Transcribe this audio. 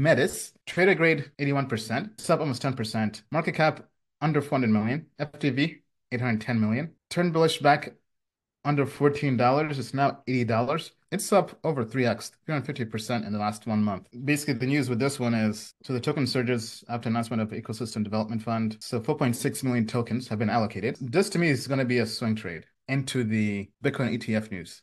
Metis, trader grade 81%, sub almost 10%, market cap under 400 million, FTV 810 million, turn bullish back under $14. It's now $80. It's up over 3x, 350% in the last one month. Basically, the news with this one is so the token surges after announcement of Ecosystem Development Fund. So 4.6 million tokens have been allocated. This to me is going to be a swing trade into the Bitcoin ETF news.